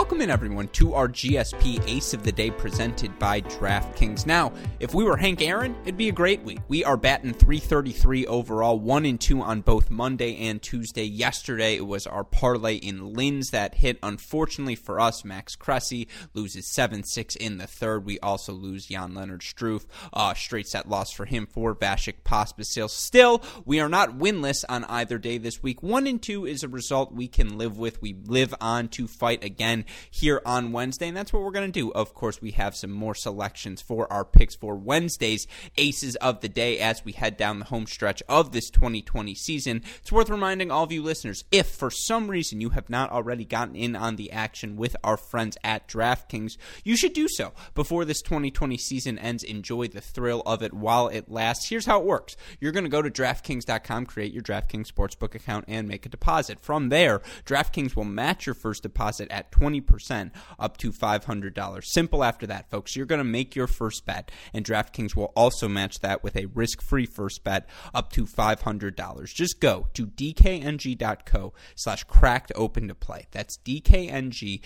Welcome in, everyone, to our GSP Ace of the Day presented by DraftKings. Now, if we were Hank Aaron, it'd be a great week. We are batting 333 overall, 1 and 2 on both Monday and Tuesday. Yesterday, it was our parlay in Linz that hit. Unfortunately for us, Max Cressy loses 7 6 in the third. We also lose Jan-Lennard Struff. Uh, straight set loss for him for Vasek Pospisil. Still, we are not winless on either day this week. 1 and 2 is a result we can live with. We live on to fight again here on Wednesday, and that's what we're going to do. Of course, we have some more selections for our picks for Wednesday's Aces of the Day as we head down the home stretch of this 2020 season. It's worth reminding all of you listeners if for some reason you have not already gotten in on the action with our friends at DraftKings, you should do so before this 2020 season ends. Enjoy the thrill of it while it lasts. Here's how it works you're going to go to DraftKings.com, create your DraftKings Sportsbook account, and make a deposit. From there, DraftKings will match your first deposit at 20 20% up to $500. Simple after that, folks. You're going to make your first bet, and DraftKings will also match that with a risk free first bet up to $500. Just go to dkng.co slash cracked open to play. That's dkng.co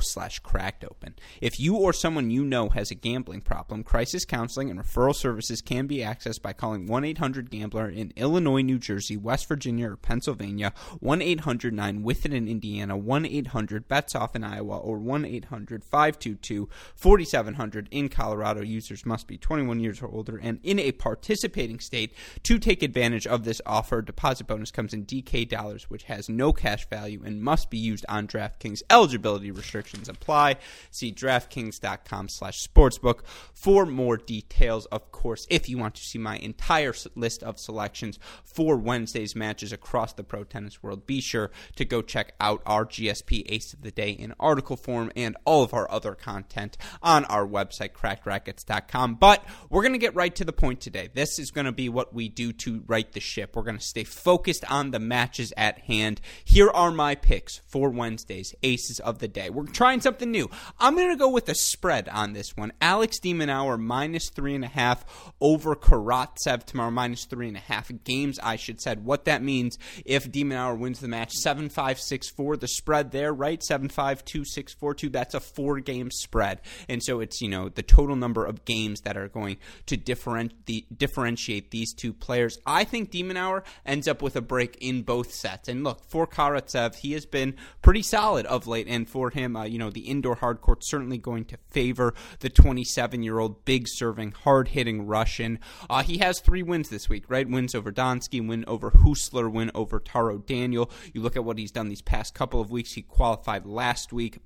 slash cracked open. If you or someone you know has a gambling problem, crisis counseling and referral services can be accessed by calling 1 800 Gambler in Illinois, New Jersey, West Virginia, or Pennsylvania, 1 800 9 with it in Indiana, 1 800 bets off in Iowa or 1 800 522 4700 in Colorado. Users must be 21 years or older and in a participating state to take advantage of this offer. Deposit bonus comes in DK dollars, which has no cash value and must be used on DraftKings. Eligibility restrictions apply. See DraftKings.com slash sportsbook for more details. Of course, if you want to see my entire list of selections for Wednesday's matches across the pro tennis world, be sure to go check out our GSP Ace of the day in article form and all of our other content on our website, crackedracquets.com. But we're going to get right to the point today. This is going to be what we do to right the ship. We're going to stay focused on the matches at hand. Here are my picks for Wednesday's Aces of the Day. We're trying something new. I'm going to go with a spread on this one. Alex de Minaur minus three and a half over Karatsev tomorrow, minus three and a half games, I should said. What that means if de Minaur wins the match 7 5 6 4, the spread there, right? Seven five two six four two. That's a four game spread, and so it's you know the total number of games that are going to different the, differentiate these two players. I think de Minaur ends up with a break in both sets. And look for Karatsev, he has been pretty solid of late, and for him, uh, you know the indoor hard court certainly going to favor the 27 year old big serving, hard hitting Russian. Uh, he has three wins this week, right? Wins over Donskoy, win over Huesler, win over Taro Daniel. You look at what he's done these past couple of weeks. He qualified qualified last week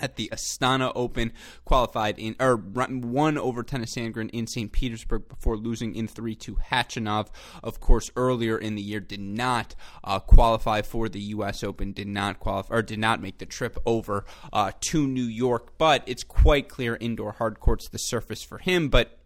at the Astana Open, qualified in or won over Tennys Sandgren in St. Petersburg before losing in three to Khachanov. Of course, earlier in the year, did not uh, qualify for the U.S. Open, did not qualify or did not make the trip over uh, to New York. But it's quite clear indoor hard court's the surface for him. But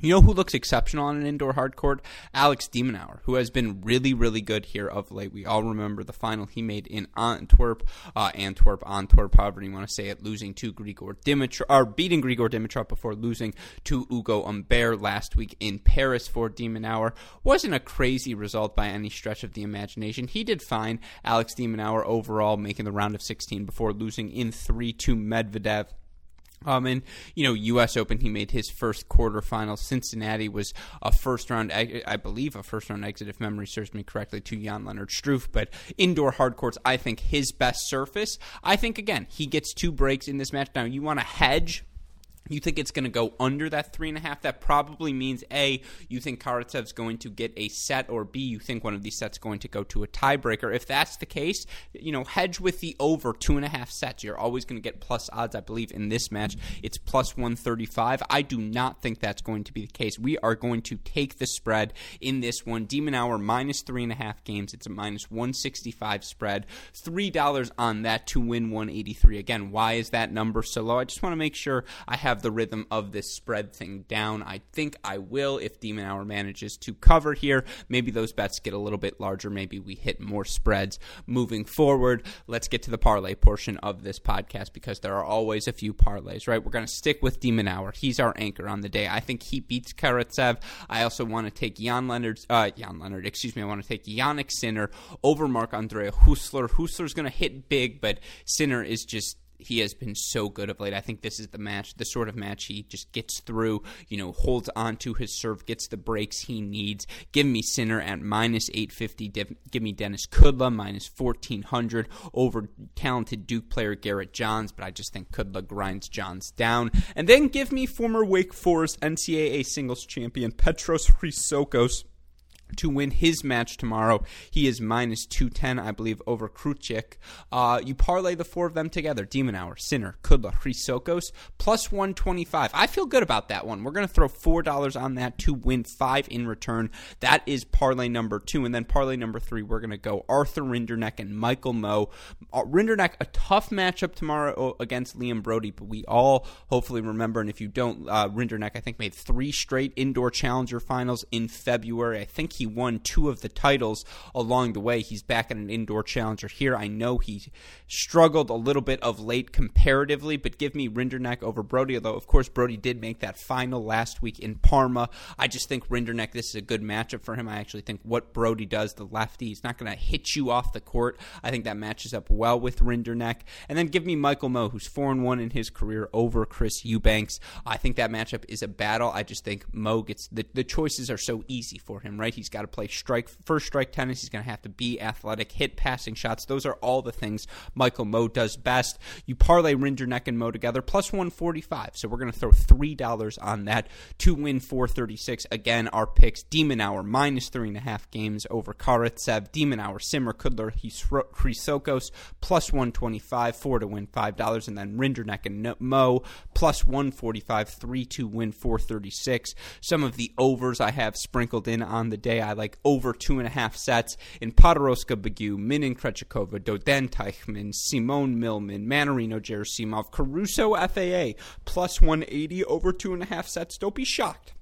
you know who looks exceptional on an indoor hard court? Alex de who has been really, really good here of late. We all remember the final he made in Antwerp, uh, Antwerp, Antwerp, however you want to say it, losing to Grigor Dimitrov, or beating Grigor Dimitrov before losing to Ugo Humbert last week in Paris for de Wasn't a crazy result by any stretch of the imagination. He did fine. Alex de overall making the round of 16 before losing in 3 to Medvedev. Um, and you know, U.S. Open, he made his first quarterfinal. Cincinnati was a first round, I believe, a first round exit, if memory serves me correctly, to Jan-Lennard Struff. But indoor hard courts, I think his best surface. I think again, he gets two breaks in this match. Now, you want to hedge you think it's going to go under that three and a half. That probably means A, you think Karatsev's going to get a set, or B, you think one of these sets going to go to a tiebreaker. If that's the case, you know, hedge with the over two and a half sets. You're always going to get plus odds. I believe in this match, it's plus 135. I do not think that's going to be the case. We are going to take the spread in this one. de Minaur minus three and a half games. It's a minus 165 spread. $3 on that to win 183. Again, why is that number so low? I just want to make sure I have have the rhythm of this spread thing down. I think I will if de Minaur manages to cover here. Maybe those bets get a little bit larger. Maybe we hit more spreads moving forward. Let's get to the parlay portion of this podcast because there are always a few parlays, right? We're going to stick with de Minaur. He's our anchor on the day. I think he beats Karatsev. I also want to take Jan Leonard, uh, Jan Leonard, excuse me. I want to take Jannik Sinner over Marc-Andrea Huesler. Huesler's going to hit big, but Sinner is just he has been so good of late. I think this is the match, the sort of match he just gets through, you know, holds on to his serve, gets the breaks he needs. Give me Sinner at minus 850. Give me Denis Kudla minus 1400 over talented Duke player Garrett Johns, but I just think Kudla grinds Johns down. And then give me former Wake Forest NCAA singles champion Petros Chrysochos to win his match tomorrow. He is minus 210, I believe, over Krujcik. Uh, you parlay the four of them together de Minaur, Sinner, Kudla, Chrysochos, plus 125. I feel good about that one. We're going to throw $4 on that to win five in return. That is parlay number two. And then parlay number three, we're going to go Arthur Rinderknech and Michael Mmoh. Uh, Rinderknech, a tough matchup tomorrow against Liam Broady, but we all hopefully remember. And if you don't, uh, Rinderknech, I think, made three straight indoor challenger finals in February. I think he won two of the titles along the way. He's back at an indoor challenger here. I know he struggled a little bit of late comparatively, but give me Rinderknech over Broady. Although, of course, Broady did make that final last week in Parma. I just think Rinderknech, this is a good matchup for him. I actually think what Broady does, the lefty, he's not going to hit you off the court. I think that matches up well with Rinderknech. And then give me Michael Mmoh, who's 4 and 1 in his career over Chris Eubanks. I think that matchup is a battle. I just think Mmoh gets the, the choices are so easy for him, right? He's He's got to play strike first strike tennis. He's going to have to be athletic, hit passing shots. Those are all the things Michael Mmoh does best. You parlay Rinderknech and Mmoh together plus 145. So we're going to throw three dollars on that to win 436. Again, our picks: de Minaur minus three and a half games over Karatsev. de Minaur Sinner Kudla Chrysochos plus 125. Four to win five dollars, and then Rinderknech and Mmoh plus 145. Three to win 436. Some of the overs I have sprinkled in on the day. I like over two and a half sets in Podoroska Begu, Minnen Krejcikova, Doden Teichmann, Simone Millman, Mannarino Gerasimov, Caruso FAA, plus 180 over two and a half sets. Don't be shocked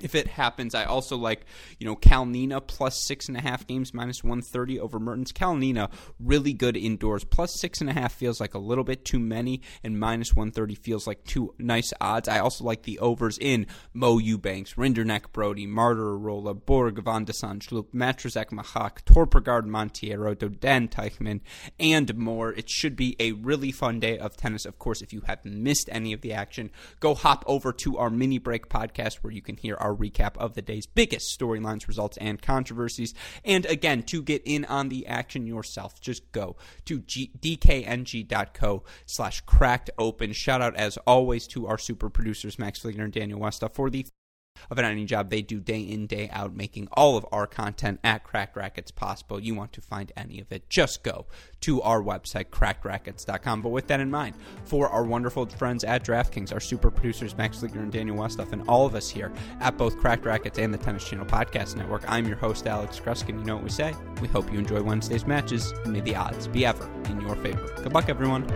if it happens. I also like, you know, Kalinina plus six and a half games minus 130 over Mertens. Kalinina, really good indoors. Plus six and a half feels like a little bit too many, and minus 130 feels like two nice odds. I also like the overs in Mmoh Eubanks, Rinderknech Broady, Martyr Rolla, Borg, Van de Zandschulp, Matrazek Mahak, Torpegaard Monteiro, Doden Teichmann, and more. It should be a really fun day of tennis. Of course, if you have missed any of the action, go hop over to our mini break podcast where you can hear our recap of the day's biggest storylines, results, and controversies. And again, to get in on the action yourself, just go to G- dkng.co slash cracked open. Shout out, as always, to our super producers, Max Fligner and Daniel Westa, for the of an editing job they do day in, day out, making all of our content at Cracked Racquets possible. You want to find any of it, just go to our website, crackedracquets.com. But with that in mind, for our wonderful friends at DraftKings, our super producers, Max Fligner and Daniel Westoff, and all of us here at both Cracked Racquets and the Tennis Channel Podcast Network, I'm your host, Alex Gruskin. You know what we say? We hope you enjoy Wednesday's matches, and may the odds be ever in your favor. Good luck, everyone.